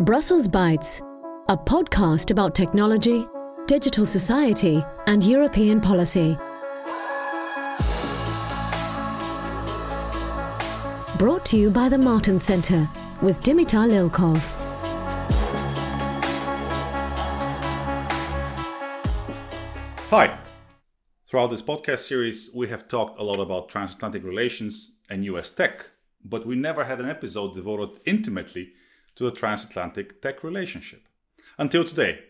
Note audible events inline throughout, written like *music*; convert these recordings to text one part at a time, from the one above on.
Brussels Bytes, a podcast about technology, digital society, and European policy. Brought to you by the Martens Centre with Dimitar Lilkov. Hi. Throughout this podcast series, we have talked a lot about transatlantic relations and US tech, but we never had an episode devoted intimately to the transatlantic tech relationship. Until today,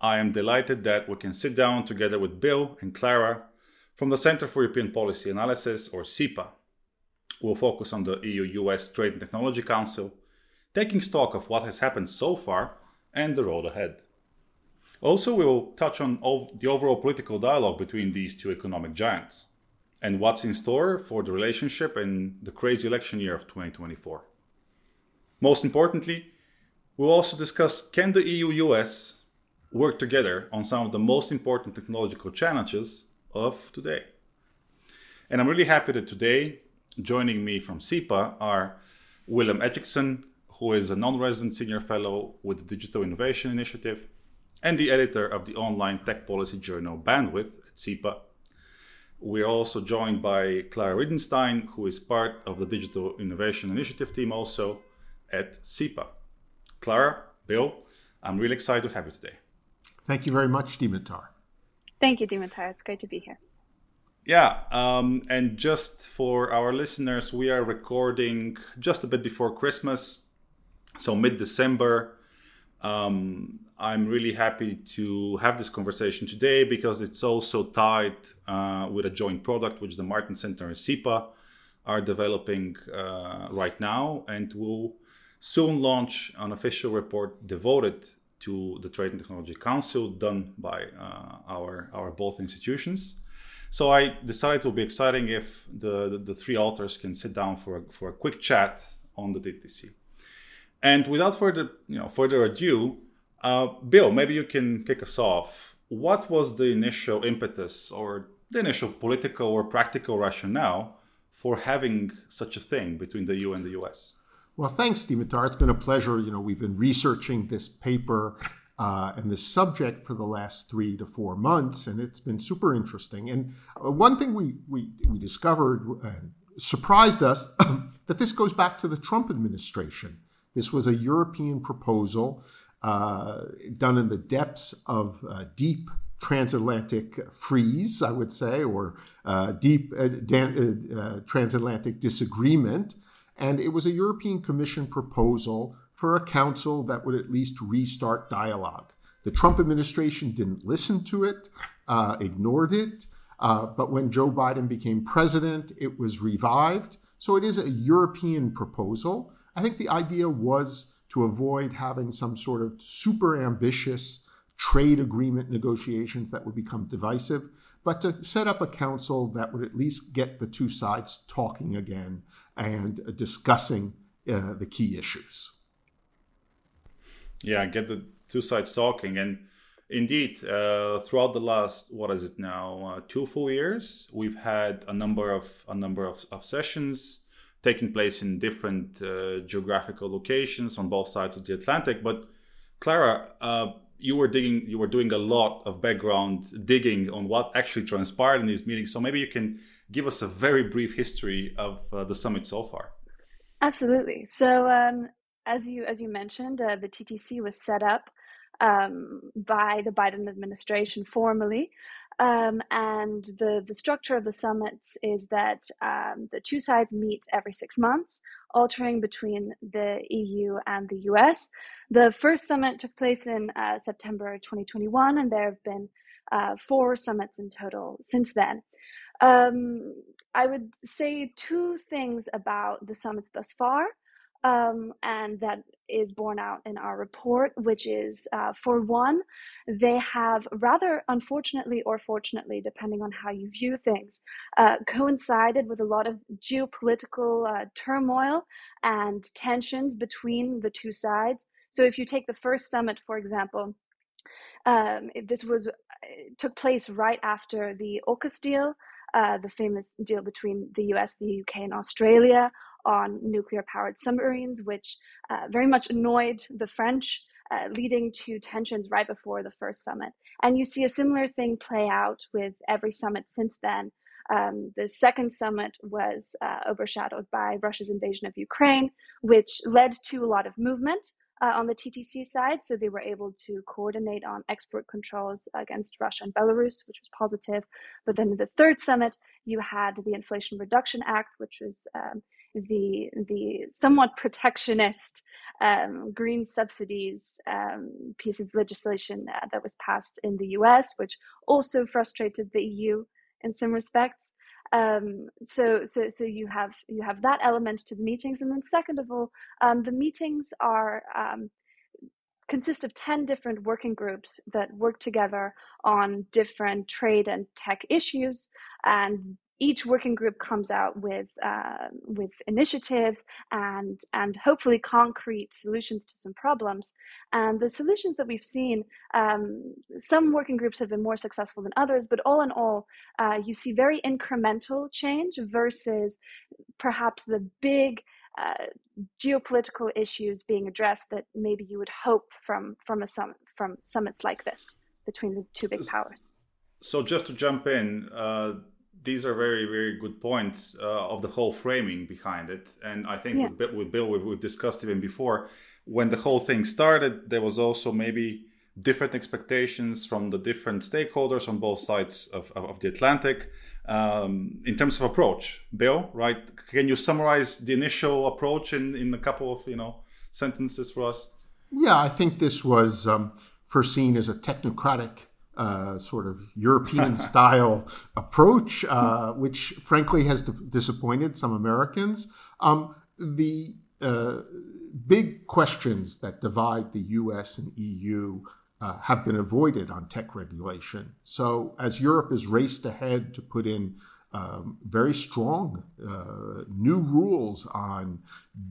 I am delighted that we can sit down together with Bill and Clara from the Center for European Policy Analysis, or CEPA. We'll focus on the EU US Trade and Technology Council, taking stock of what has happened so far and the road ahead. Also, we will touch on the overall political dialogue between these two economic giants and what's in store for the relationship in the crazy election year of 2024. Most importantly, we'll also discuss can the EU US work together on some of the most important technological challenges of today. And I'm really happy that today, joining me from CEPA are Willem Echikson, who is a non resident senior fellow with the Digital Innovation Initiative and the editor of the online tech policy journal Bandwidth at CEPA. We're also joined by Clara Riedenstein, who is part of the Digital Innovation Initiative team also, at CEPA. Clara, Bill, I'm really excited to have you today. Thank you very much, Dimitar. Thank you, Dimitar. It's great to be here. Yeah, um, and just for our listeners, we are recording just a bit before Christmas, so mid December. Um, I'm really happy to have this conversation today because it's also tied uh, with a joint product which the Martens Centre and CEPA are developing uh, right now, and will soon launch an official report devoted to the Trade and Technology Council done by uh, our, our both institutions. So I decided it would be exciting if the, the, the, three authors can sit down for a, for a quick chat on the TTC. And without further, you know, further ado, uh, Bill, maybe you can kick us off. What was the initial impetus or the initial political or practical rationale for having such a thing between the EU and the US? Well, thanks, Dimitar. It's been a pleasure. You know, we've been researching this paper uh, and this subject for the last three to four months, and it's been super interesting. And uh, one thing we we, we discovered uh, surprised us *coughs* that this goes back to the Trump administration. This was a European proposal uh, done in the depths of uh, deep transatlantic freeze, I would say, or uh, deep dan- transatlantic disagreement and it was a European Commission proposal for a council that would at least restart dialogue. The Trump administration didn't listen to it, uh, ignored it. Uh, but when Joe Biden became president, it was revived. So it is a European proposal. I think the idea was to avoid having some sort of super ambitious trade agreement negotiations that would become divisive but to set up a council that would at least get the two sides talking again and discussing uh, the key issues. Yeah, get the two sides talking. And indeed, uh, throughout the last, what is it now, uh, two full years, we've had a number of a number of, of sessions taking place in different uh, geographical locations on both sides of the Atlantic. But Clara, uh, you were digging you were doing a lot of background digging on what actually transpired in these meetings. So maybe you can give us a very brief history of uh, the summit so far. Absolutely. So um, as you as you mentioned uh, the ttc was set up um, by the biden administration formally um, and the, the structure of the summits is that um, the two sides meet every six months, altering between the EU and the US. The first summit took place in uh, September 2021, and there have been uh, four summits in total since then. Um, I would say two things about the summits thus far um, and that is borne out in our report, which is uh, for one, they have rather unfortunately or fortunately, depending on how you view things, uh, coincided with a lot of geopolitical uh, turmoil and tensions between the two sides. So, if you take the first summit, for example, um, this was took place right after the AUKUS deal, uh, the famous deal between the US, the UK, and Australia on nuclear powered submarines, which uh, very much annoyed the French, uh, leading to tensions right before the first summit. And you see a similar thing play out with every summit since then. Um, the second summit was uh, overshadowed by Russia's invasion of Ukraine, which led to a lot of movement uh, on the TTC side. So they were able to coordinate on export controls against Russia and Belarus, which was positive. But then the third summit, you had the Inflation Reduction Act, which was um, the the somewhat protectionist um, green subsidies um, piece of legislation uh, that was passed in the U.S., which also frustrated the EU in some respects um, so so so you have you have that element to the meetings and then second of all um, the meetings are um, consist of 10 different working groups that work together on different trade and tech issues and each working group comes out with uh, with initiatives and and hopefully concrete solutions to some problems. And the solutions that we've seen, um, some working groups have been more successful than others, but all in all, uh, you see very incremental change versus perhaps the big. Uh, geopolitical issues being addressed that maybe you would hope from from a summit from summits like this between the two big powers. So just to jump in, uh, these are very very good points uh, of the whole framing behind it. And i think yeah. with, with, bill we've, we've, discussed even before when the whole thing started there was also maybe different expectations from the different stakeholders on both sides of, of, of the atlantic um, in terms of approach. Bill right? Can you summarize the initial approach in, in a couple of you know sentences for us? Yeah i think this was um, first seen as a technocratic uh, sort of European *laughs* style approach, uh, which frankly has disappointed some Americans. Um, the uh, big questions that divide the US and EU uh, have been avoided on tech regulation. So, as Europe has raced ahead to put in um, very strong uh, new rules on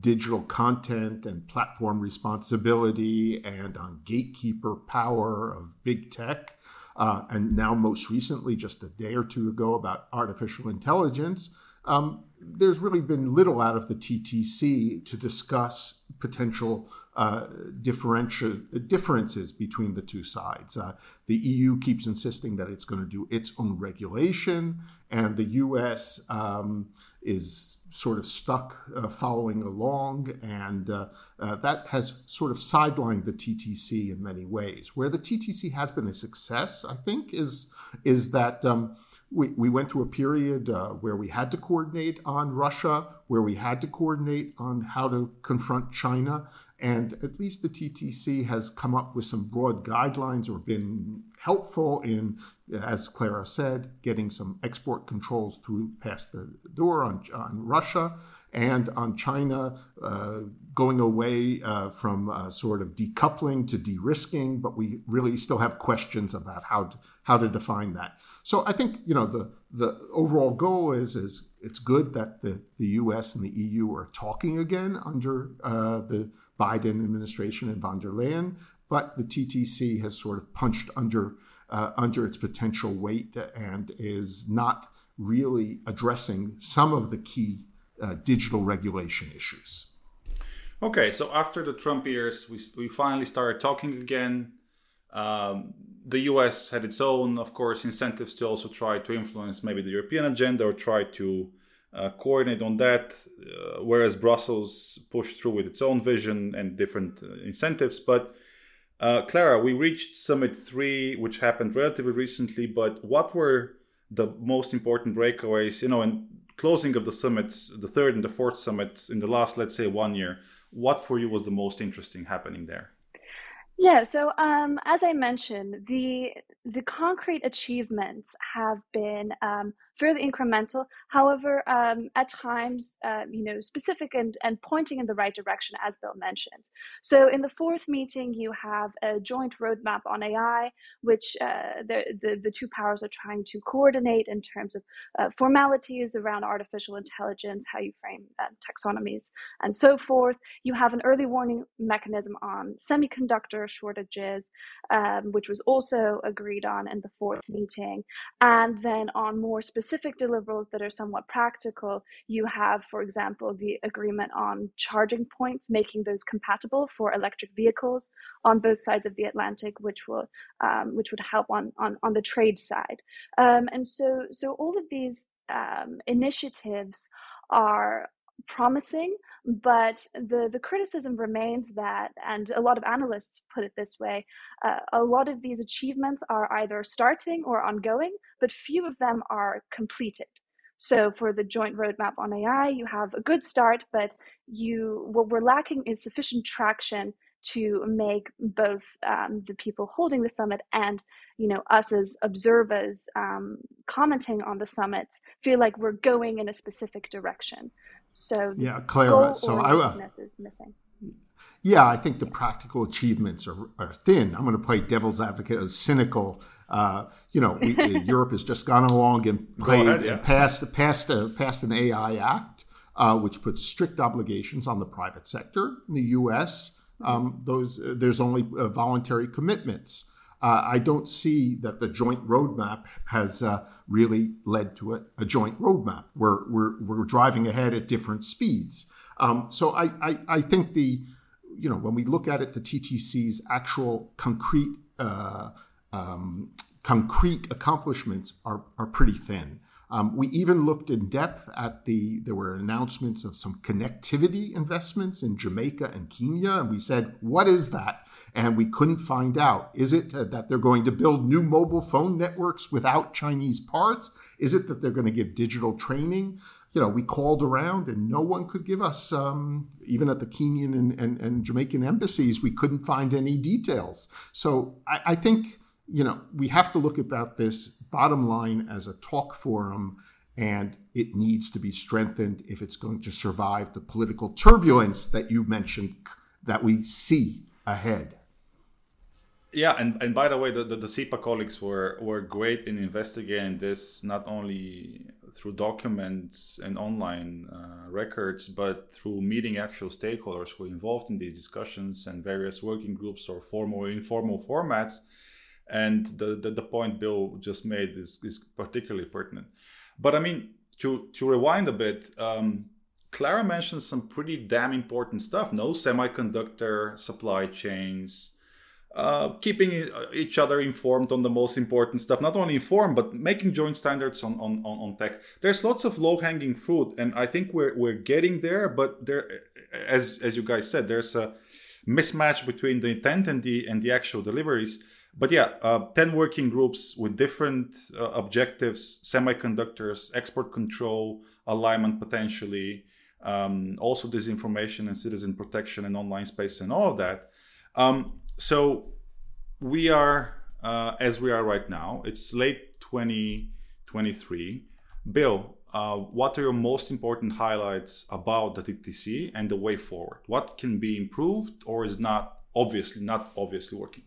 digital content and platform responsibility and on gatekeeper power of big tech. Uh, and now, most recently, just a day or two ago, about artificial intelligence. Um, there's really been little out of the TTC to discuss potential uh, differences between the two sides. Uh, the EU keeps insisting that it's going to do its own regulation, and the US um, is sort of stuck uh, following along, and uh, uh, that has sort of sidelined the TTC in many ways. Where the TTC has been a success, I think, is is that um, we, we went through a period uh, where we had to coordinate on Russia, where we had to coordinate on how to confront China, and at least the TTC has come up with some broad guidelines or been helpful in, as Clara said, getting some export controls through past the door on, on Russia and on China uh, going away uh, from uh, sort of decoupling to de-risking, but we really still have questions about how to, how to define that. So I think you know the the overall goal is is it's good that the, the U.S. and the EU are talking again under uh, the Biden administration and von der Leyen, but the TTC has sort of punched under uh, under its potential weight and is not really addressing some of the key uh, digital regulation issues. Okay, so after the Trump years, we, we finally started talking again. Um, the US had its own, of course, incentives to also try to influence maybe the European agenda or try to uh, coordinate on that, uh, whereas Brussels pushed through with its own vision and different uh, incentives. But uh, Clara, we reached Summit 3, which happened relatively recently, but what were the most important breakaways, you know, in closing of the summits, the third and the fourth summits in the last, let's say, one year? What for you was the most interesting happening there? Yeah, so um, as I mentioned, the the concrete achievements have been um, fairly incremental. However, um, at times, uh, you know, specific and, and pointing in the right direction, as Bill mentioned. So, in the fourth meeting, you have a joint roadmap on AI, which uh, the, the, the two powers are trying to coordinate in terms of uh, formalities around artificial intelligence, how you frame taxonomies, and so forth. You have an early warning mechanism on semiconductors, shortages, um, which was also agreed on in the fourth meeting. And then on more specific deliverables that are somewhat practical, you have, for example, the agreement on charging points, making those compatible for electric vehicles on both sides of the Atlantic, which will um, which would help on, on on the trade side. Um, and so so all of these um, initiatives are promising, but the, the criticism remains that, and a lot of analysts put it this way, uh, a lot of these achievements are either starting or ongoing, but few of them are completed. So for the joint roadmap on AI, you have a good start, but you what we're lacking is sufficient traction to make both um, the people holding the summit and you know us as observers um, commenting on the summits feel like we're going in a specific direction so yeah clara so i uh, is missing yeah i think the practical achievements are, are thin i'm going to play devil's advocate as cynical uh, you know we, *laughs* europe has just gone along and played ahead, yeah. and passed passed, uh, passed an ai act uh, which puts strict obligations on the private sector in the us um, those uh, there's only uh, voluntary commitments. Uh, I don't see that the joint roadmap has uh, really led to a, a, joint roadmap. We're, we're, we're driving ahead at different speeds. Um, so I, I, I, think the, you know, when we look at it, the TTC's actual concrete, uh, um, concrete accomplishments are, are pretty thin. Um, we even looked in depth at the, there were announcements of some connectivity investments in Jamaica and Kenya. And we said, what is that? And we couldn't find out. Is it that they're going to build new mobile phone networks without Chinese parts? Is it that they're going to give digital training? You know, we called around and no one could give us, um, even at the Kenyan and, and, and, Jamaican embassies, we couldn't find any details. So I, I think you know, we have to look about this bottom line as a talk forum, and it needs to be strengthened if it's going to survive the political turbulence that you mentioned that we see ahead. Yeah, and, and by the way, the, the, the CEPA colleagues were, were great in investigating this, not only through documents and online uh, records, but through meeting actual stakeholders who are involved in these discussions and various working groups or formal or informal formats and the, the, the point Bill just made is, is particularly pertinent. But I mean, to, to rewind a bit, um, Clara mentioned some pretty damn important stuff. No semiconductor supply chains, uh, keeping each other informed on the most important stuff. Not only informed, but making joint standards on, on, on, tech. There's lots of low hanging fruit, and I think we're we're getting there. But there, as as you guys said, there's a mismatch between the intent and the and the actual deliveries but yeah, uh, 10 working groups with different uh, objectives semiconductors, export control, alignment potentially, um, also disinformation and citizen protection and online space and all of that. Um, so we are, uh, as we are right now, it's late 2023. Bill, uh, what are your most important highlights about the TTC and the way forward? What can be improved or is not obviously not obviously working?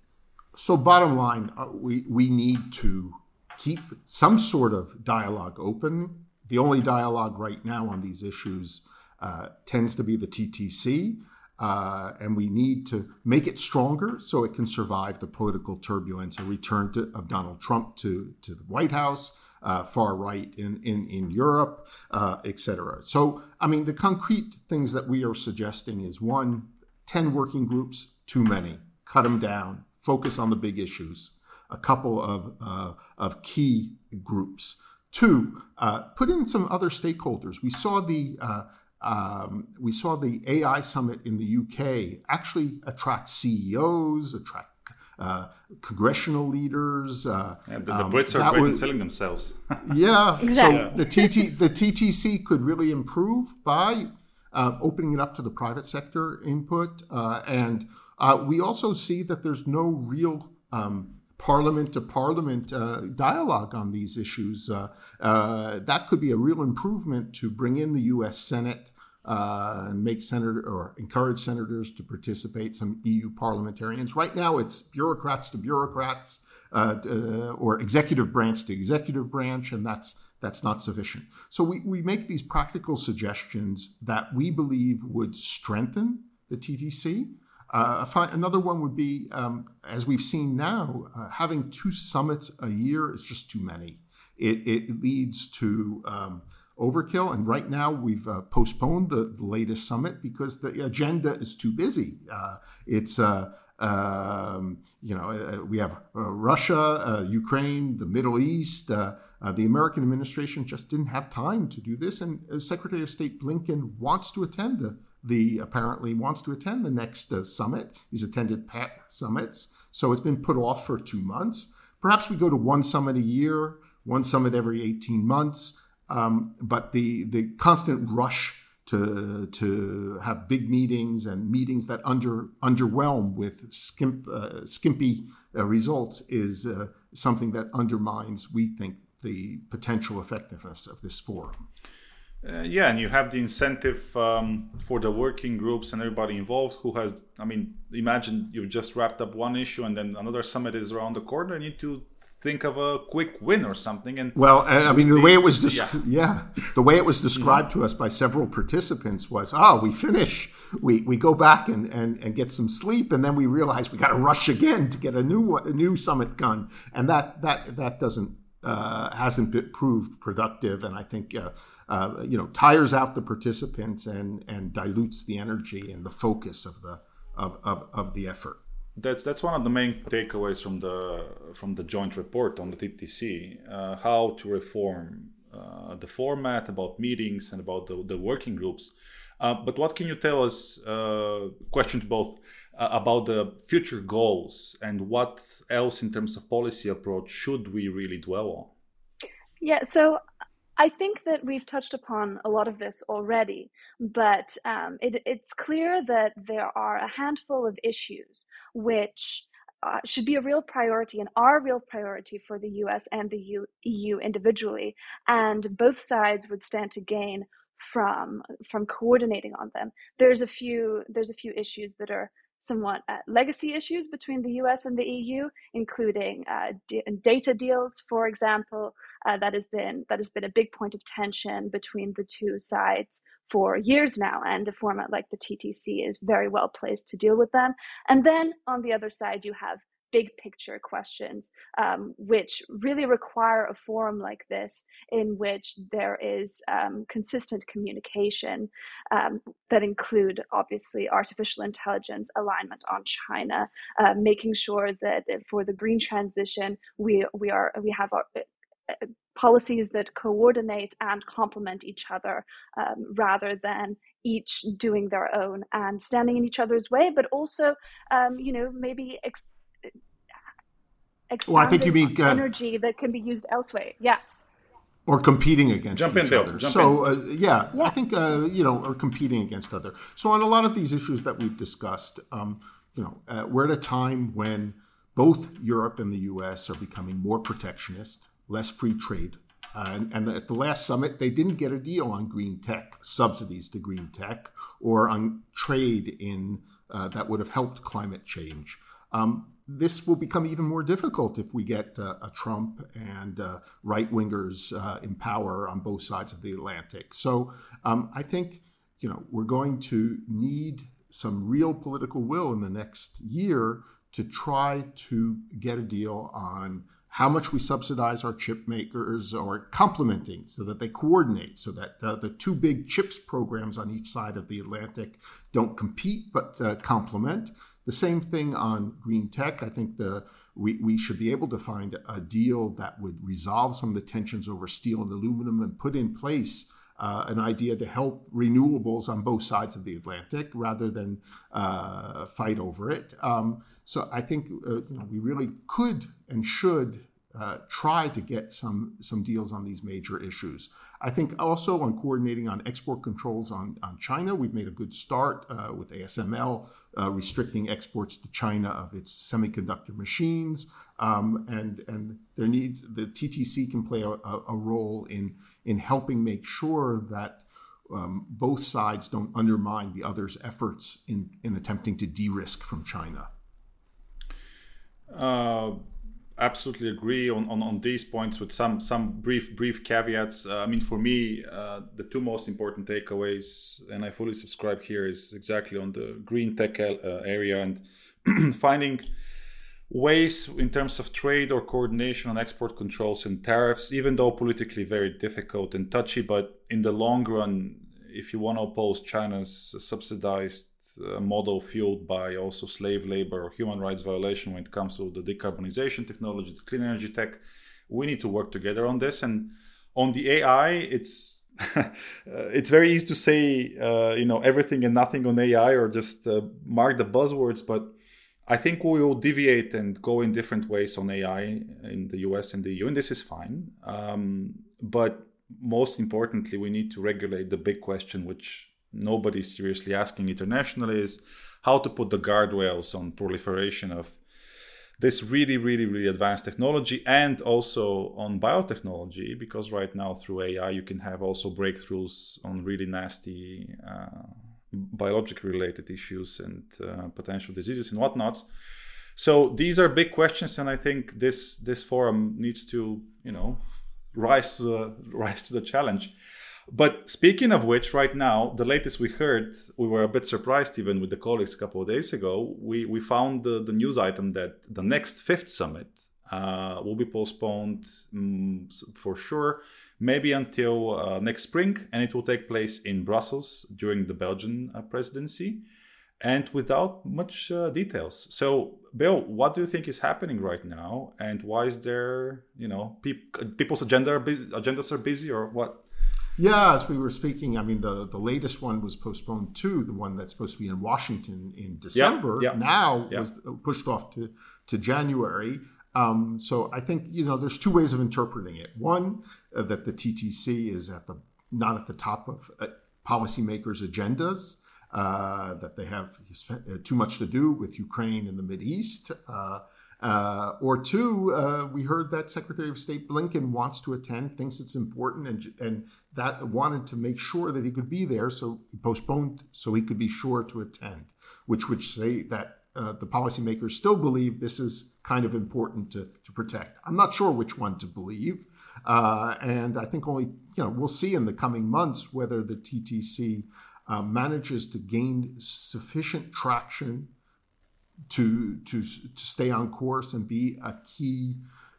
So, bottom line, uh, we, we need to keep some sort of dialogue open. The only dialogue right now on these issues uh, tends to be the TTC, uh, and we need to make it stronger so it can survive the political turbulence, a return to, of Donald Trump to, to the White House, uh, far right in, in, in Europe, uh, et cetera. So, I mean, the concrete things that we are suggesting is one, 10 working groups, too many, cut them down, focus on the big issues, a couple of, uh, of key groups. Two, uh, put in some other stakeholders. We saw the uh, um, we saw the AI summit in the UK actually attract CEOs, attract uh, congressional leaders. Uh, yeah, the, the um, Brits are great was, selling themselves. *laughs* yeah, exactly. so the TT the TTC could really improve by uh, opening it up to the private sector input uh, and uh, we also see that there's no real um, parliament to parliament uh, dialogue on these issues. Uh, uh that could be a real improvement to bring in the U.S. Senate uh, and make senator or encourage senators to participate. Some EU parliamentarians. Right now, it's bureaucrats to bureaucrats or executive branch to executive branch, and that's that's not sufficient. So we, we make these practical suggestions that we believe would strengthen the TTC Uh, another one would be, um, as we've seen now, uh, having two summits a year is just too many. It, it leads to um, overkill. And right now, we've uh, postponed the, the, latest summit because the agenda is too busy. Uh, it's uh, um, you know, uh, we have uh, Russia, uh, Ukraine, the Middle East. the American administration just didn't have time to do this, and Secretary of State Blinken wants to attend the, the apparently wants to attend the next summit. He's attended summits, so it's been put off for two months. Perhaps we go to one summit a year, one summit every 18 months. Um, but the the constant rush to to have big meetings and meetings that under underwhelm with skimp, uh, skimpy uh, results is uh, something that undermines, we think, the potential effectiveness of this forum. Uh, yeah, and you have the incentive um, for the working groups and everybody involved who has. I mean, imagine you've just wrapped up one issue and then another summit is around the corner. You need to think of a quick win or something. And well, I mean, the, way it was, yeah. yeah. the way it was described to us by several participants was, oh, we finish, we we go back and and, and get some sleep, and then we realize we got to rush again to get a new a new summit gun, and that that that doesn't. Uh, hasn't been proved productive, and I think uh, uh, you know tires out the participants and and dilutes the energy and the focus of the of, of, of the effort. That's that's one of the main takeaways from the from the joint report on the TTC, uh, how to reform uh, the format, about meetings, and about the, the working groups. Uh, but what can you tell us? Uh, question to both uh, about the future goals and what else in terms of policy approach should we really dwell on? Yeah, so I think that we've touched upon a lot of this already, but um, it, it's clear that there are a handful of issues which uh, should be a real priority and are a real priority for the US and the U- EU individually, and both sides would stand to gain from from coordinating on them. There's a few there's a few issues that are somewhat uh, legacy issues between the US and the EU, including uh, d- data deals, for example. Uh, that has been that has been a big point of tension between the two sides for years now, and a format like the TTC is very well placed to deal with them. And then on the other side, you have big picture questions, um, which really require a forum like this in which there is um, consistent communication um, that include obviously artificial intelligence, alignment on China, uh, making sure that for the green transition we we are we have our, uh, policies that coordinate and complement each other um, rather than each doing their own and standing in each other's way, but also, um, you know, maybe ex- well, I think you mean uh, energy that can be used elsewhere. Yeah. Or competing against Jump each in, other. Jump so uh, yeah, yeah, I think uh, you know, or competing against other. So on a lot of these issues that we've discussed, um, you know, uh, we're at a time when both Europe and the U.S. are becoming more protectionist, less free trade. Uh, and, and, at the last summit, they didn't get a deal on green tech, subsidies to green tech, or on trade in uh, that would have helped climate change. Um, this will become even more difficult if we get uh, a Trump and uh, right wingers uh, in power on both sides of the Atlantic. So um, I think you know we're going to need some real political will in the next year to try to get a deal on how much we subsidize our chip makers or complementing so that they coordinate so that uh, the two big chips programs on each side of the Atlantic don't compete but uh, complement the same thing on green tech. I think the we, we should be able to find a deal that would resolve some of the tensions over steel and aluminum and put in place uh, an idea to help renewables on both sides of the Atlantic rather than uh, fight over it. Um, so I think uh, you know, we really could and should uh, try to get some some deals on these major issues. I think also on coordinating on export controls on, on China, we've made a good start uh, with ASML uh, restricting exports to China of its semiconductor machines, um, and and there needs the TTC can play a, a role in in helping make sure that. Um, both sides don't undermine the other's efforts in, in attempting to de risk from China. Uh, absolutely agree on, on, on these points with some some brief brief caveats. Uh, I mean, for me, uh, the two most important takeaways, and I fully subscribe here, is exactly on the green tech uh, area and *clears throat* finding ways in terms of trade or coordination on export controls and tariffs, even though politically very difficult and touchy. But in the long run, if you want to oppose China's subsidized model fueled by also slave labor or human rights violation when it comes to the decarbonization technology, the clean energy tech, we need to work together on this. And on the AI, it's uh, *laughs* it's very easy to say uh, you know everything and nothing on AI or just uh, mark the buzzwords, but I think we will deviate and go in different ways on AI in the US and the EU, and this is fine. Um, but most importantly, we need to regulate the big question, which nobody's seriously asking internationally, is how to put the guardrails on proliferation of this really, really, really advanced technology and also on biotechnology, because right now through AI, you can have also breakthroughs on really nasty. Uh, biologic related issues and uh, potential diseases and whatnots. So these are big questions, and I think this this forum needs to you know rise to the *laughs* rise to the challenge. But speaking of which, right now, the latest we heard, we were a bit surprised even with the colleagues a couple of days ago. We we found the, the news item that the next fifth summit uh, will be postponed um, for sure maybe until uh, next spring, and it will take place in Brussels during the Belgian uh, presidency, and without much uh, details. So, Bill, what do you think is happening right now, and why is there, you know, pe- people's agenda agendas are busy, or what? Yeah, as we were speaking, I mean, the, the latest one was postponed too, the one that's supposed to be in Washington in December. Yeah, yeah. Now yeah. was pushed off to, to January. Um, so I think you know there's two ways of interpreting it. One uh, that the TTC is at the not at the top of uh, policymakers' agendas. Uh, that they have uh, too much to do with Ukraine and the Mid East. Uh, uh, or two, we heard that Secretary of State Blinken wants to attend, thinks it's important, and and that wanted to make sure that he could be there, so he postponed so he could be sure to attend, which would say that uh, the policymakers still believe this is kind of important to, to protect. I'm not sure which one to believe. Uh, and I think only, you know, we'll see in the coming months whether the TTC uh, manages to gain sufficient traction to, to, to stay on course and be a key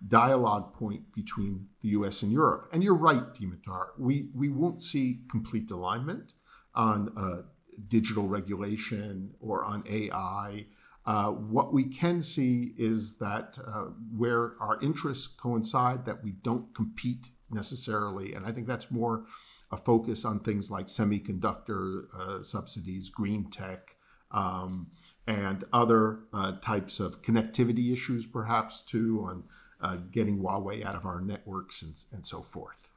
dialogue point between the US and Europe. And you're right, Dimitar, we, we won't see complete alignment on uh, digital regulation or on AI uh, what we can see is that uh, where our interests coincide, that we don't compete necessarily. And I think that's more a focus on things like semiconductor uh, subsidies, green tech, um, and other uh, types of connectivity issues, perhaps too, on uh, getting Huawei out of our networks and, and so forth.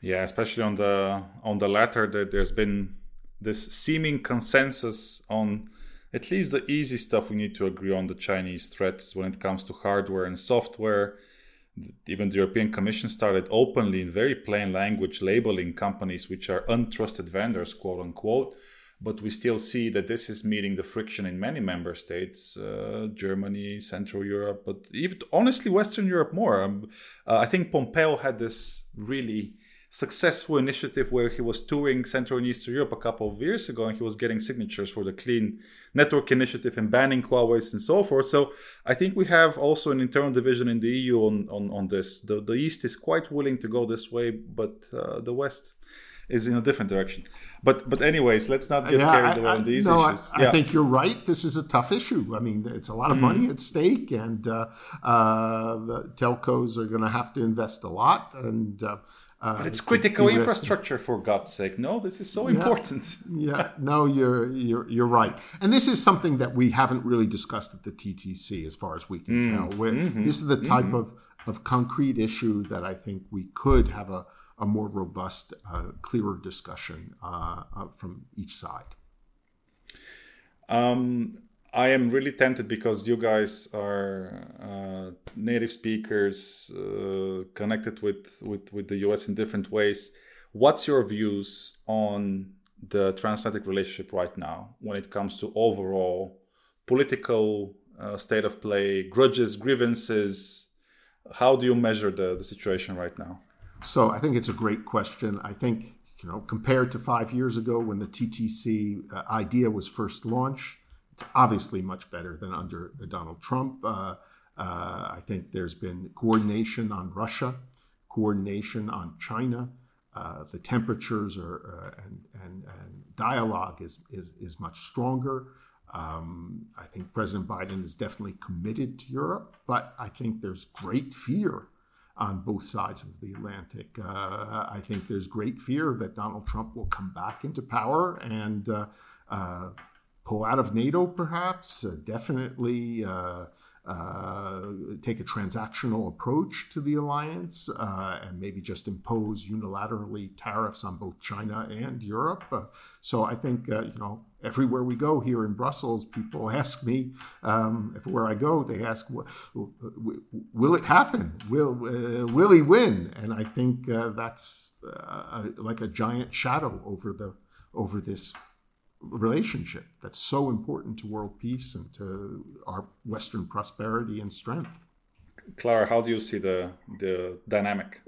Yeah, especially on the on the latter, that there's been this seeming consensus on at least the easy stuff we need to agree on the Chinese threats when it comes to hardware and software. Even the European Commission started openly in very plain language labeling companies which are untrusted vendors, quote unquote. But we still see that this is meeting the friction in many member states, uh, Germany, Central Europe, but even honestly, Western Europe more. Um, uh, I think Pompeo had this really successful initiative where he was touring Central and Eastern Europe a couple of years ago and he was getting signatures for the Clean Network Initiative and banning Huawei and so forth. So I think we have also an internal division in the EU on, on, on this. The, the East is quite willing to go this way, but uh, the West is in a different direction. But but anyways, let's not get yeah, carried away on these no, issues. I, yeah. I, think you're right. This is a tough issue. I mean, it's a lot of mm money at stake, and uh, uh, the telcos are going to have to invest a lot, and uh, uh, but it's critical infrastructure for God's sake. No, this is so yeah, important. yeah, no, you're you're you're right. And this is something that we haven't really discussed at the TTC, as far as we can mm. tell. Mm-hmm. This is the type mm-hmm. of of concrete issue that I think we could have a a more robust, uh, clearer discussion uh, uh from each side. Um, I am really tempted because you guys are uh, native speakers, uh, connected with, with, with the US in different ways. What's your views on the transatlantic relationship right now when it comes to overall political uh, state of play, grudges, grievances? How do you measure the, the situation right now? So I think it's a great question. I think you know compared to five years ago when the TTC uh, idea was first launched, it's obviously much better than under Donald Trump. Uh, uh, I think there's been coordination on Russia, coordination on China. Uh, the temperatures are and, and, and dialogue is, is, is much stronger. Um, I think President Biden is definitely committed to Europe, but I think there's great fear on both sides of the Atlantic. Uh, I think there's great fear that Donald Trump will come back into power and uh, uh, pull out of NATO, perhaps. Uh, definitely uh, uh, take a transactional approach to the alliance uh, and maybe just impose unilaterally tariffs on both China and Europe. Uh, so I think uh, you know everywhere we go here in Brussels, people *laughs* ask me um, if where I go, they ask, "Will it happen? Will uh, will he win?" And I think that's like a giant shadow over the over this relationship that's so important to world peace and to our Western prosperity and strength. Clara, how do you see the the dynamic?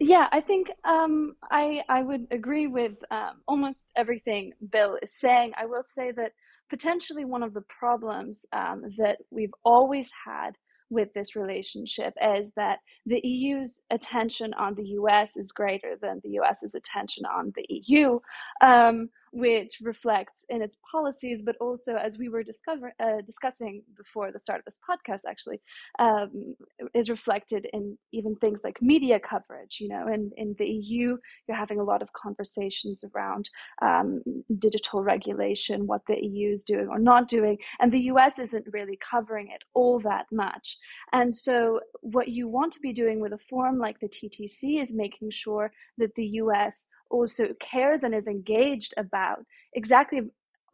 Yeah, I think um, I I would agree with um, almost everything Bill is saying. I will say that potentially one of the problems um, that we've always had with this relationship is that the EU's attention on the US is greater than the US's attention on the EU. Um, which reflects in its policies, but also, as we were discover, uh, discussing before the start of this podcast, actually, um, is reflected in even things like media coverage. You know, in, in the EU, you're having a lot of conversations around um, digital regulation, what the EU is doing or not doing, and the US isn't really covering it all that much. And so, what you want to be doing with a forum like the TTC is making sure that the US also cares and is engaged about exactly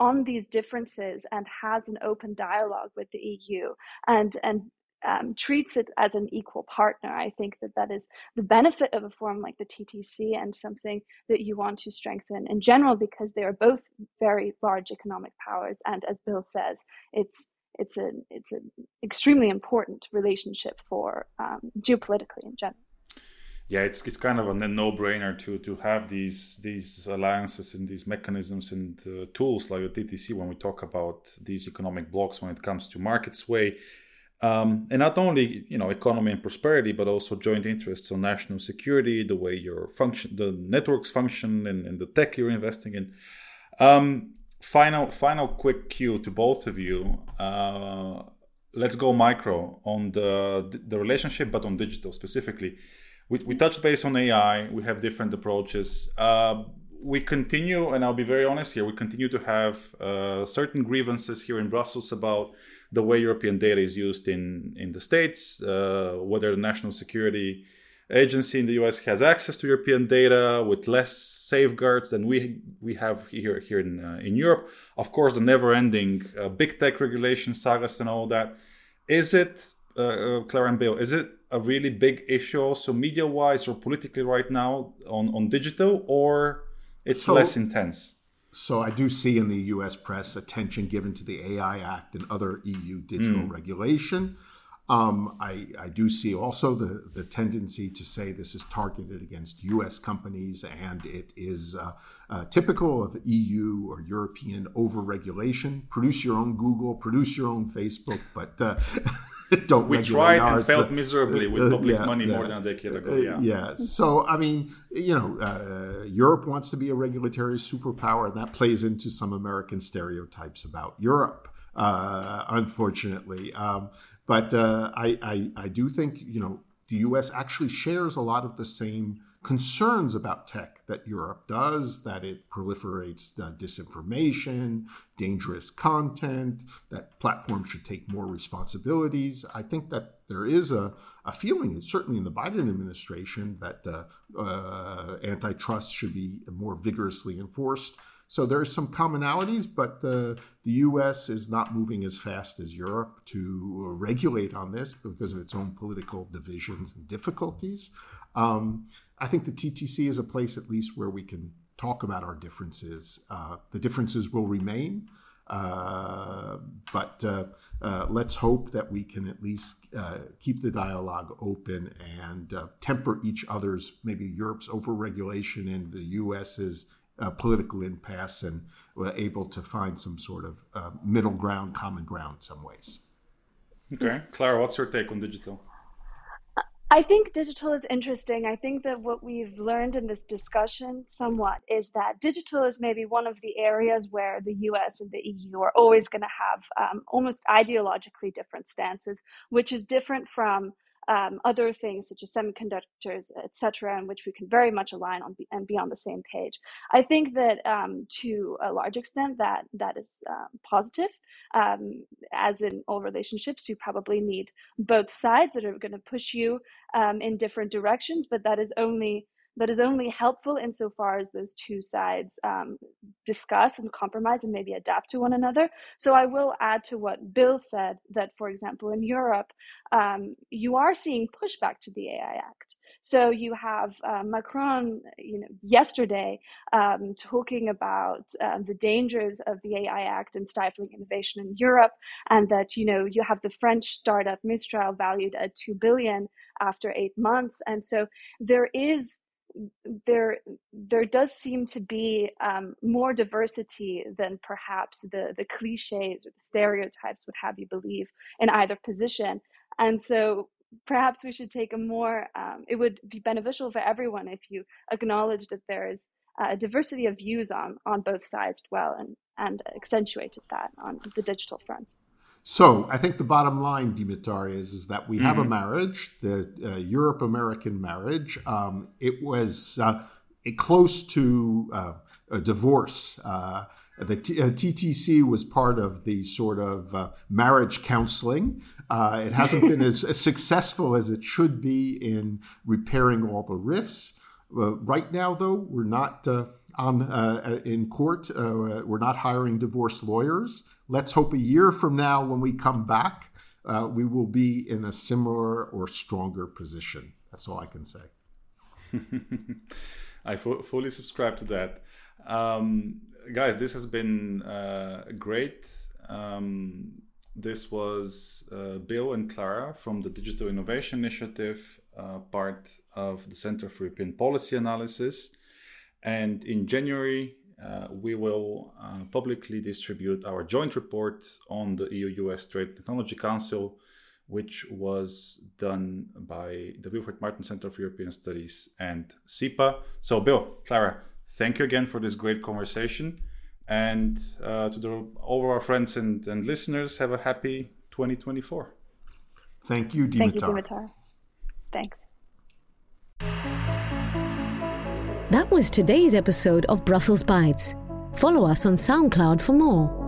on these differences and has an open dialogue with the EU and and um, treats it as an equal partner. I think that that is the benefit of a forum like the TTC and something that you want to strengthen in general because they are both very large economic powers. And as Bill says, it's it's a it's an extremely important relationship for um, geopolitically in general yeah, it's it's kind of a no-brainer to to have these these alliances and these mechanisms and uh, tools like the TTC when we talk about these economic blocks when it comes to market sway, um, and not only you know economy and prosperity, but also joint interests on national security, the way your function, the networks function, and, and the tech you're investing in. Um, final final quick cue to both of you. Uh, let's go micro on the the relationship, but on digital specifically we, we touched base on AI. We have different approaches. Uh, we continue, and I'll be very honest here, we continue to have uh, certain grievances here in Brussels about the way European data is used in, in the States, uh, whether the National Security Agency in the US has access to European data with less safeguards than we we have here here in uh, in Europe. Of course, the never-ending uh, big tech regulation sagas and all that. Is it, uh, uh and Bill? Is it a really big issue also media wise or politically right now on, on digital or it's so, less intense? So I do see in the US press attention given to the AI Act and other EU digital mm. regulation. Um, I, I, do see also the, the tendency to say this is targeted against US companies and it is uh, uh, typical of EU or European overregulation. Produce your own Google, produce your own Facebook, but uh, *laughs* *laughs* don't we tried and failed miserably with uh, public yeah, money yeah. more than a decade ago yeah. yeah. So i mean you know uh, europe wants to be a regulatory superpower and that plays into some american stereotypes about europe uh, unfortunately. Um, but uh, I, I, I do think you know the us actually shares a lot of the same concerns about tech that Europe does, that it proliferates uh, disinformation, dangerous content, that platforms should take more responsibilities. I think that there is a, a feeling, certainly in the Biden administration, that uh, uh, antitrust should be more vigorously enforced. So there are some commonalities, but the, the US is not moving as fast as Europe to regulate on this because of its own political divisions and difficulties. Um, I think the TTC is a place, at least, where we can talk about our differences. Uh, the differences will remain. Uh, but uh, uh, let's hope that we can at least uh, keep the dialogue open and uh, temper each other's, maybe Europe's overregulation and the US's political impasse, and we're able to find some sort of middle ground, common ground, some ways. Okay, Clara, what's your take on digital? I think digital is interesting. I think that what we've learned in this discussion somewhat is that digital is maybe one of the areas where the US and the EU are always going to have um, almost ideologically different stances, which is different from um, other things such as semiconductors, et cetera, in which we can very much align on and be on the same page. I think that um, to a large extent that that is um, positive. Um, as in all relationships, you probably need both sides that are going to push you um, in different directions, but that is only that is only helpful insofar as those two sides um, discuss and compromise and maybe adapt to one another. So I will add to what Bill said that, for example, in Europe, um, you are seeing pushback to the AI Act. So you have uh, Macron, you know, yesterday um, talking about uh, the dangers of the AI Act and stifling innovation in Europe, and that you know you have the French startup Mistral valued at two billion after eight months, and so there is there there does seem to be um, more diversity than perhaps the the cliches or the stereotypes would have you believe in either position. And so perhaps we should take a more um, it would be beneficial for everyone if you acknowledge that there is a diversity of views on on both sides as well and and accentuated that on the digital front so I think the bottom line, Dimitar, is, is that we mm-hmm. have a mm-hmm. marriage, the uh, Europe American marriage. Um, it was uh, close to uh, a divorce. Uh, the T- TTC uh, was part of the sort of uh, marriage counseling. it hasn't been *laughs* as, as, successful as it should be in repairing all the rifts. right now, though, we're not on in court. we're not hiring divorce lawyers let's hope a year from now, when we come back, uh, we will be in a similar or stronger position. That's all I can say. *laughs* I fully subscribe to that. Um, guys, this has been uh, great. Um, this was uh, Bill and Clara from the Digital Innovation Initiative, uh, part of the Center for European Policy Analysis. And in January, uh, we will uh, publicly distribute our joint report on the EU US Trade Technology Council, which was done by the Wilfried Martens Center for European Studies and CEPA. So, Bill, Clara, thank you again for this great conversation. And uh, to the, all of our friends and, and listeners, have a happy 2024. Thank you, Dimitar. Thank you, Dimitar. Thanks. That was today's episode of Brussels Bytes. Follow us on SoundCloud for more.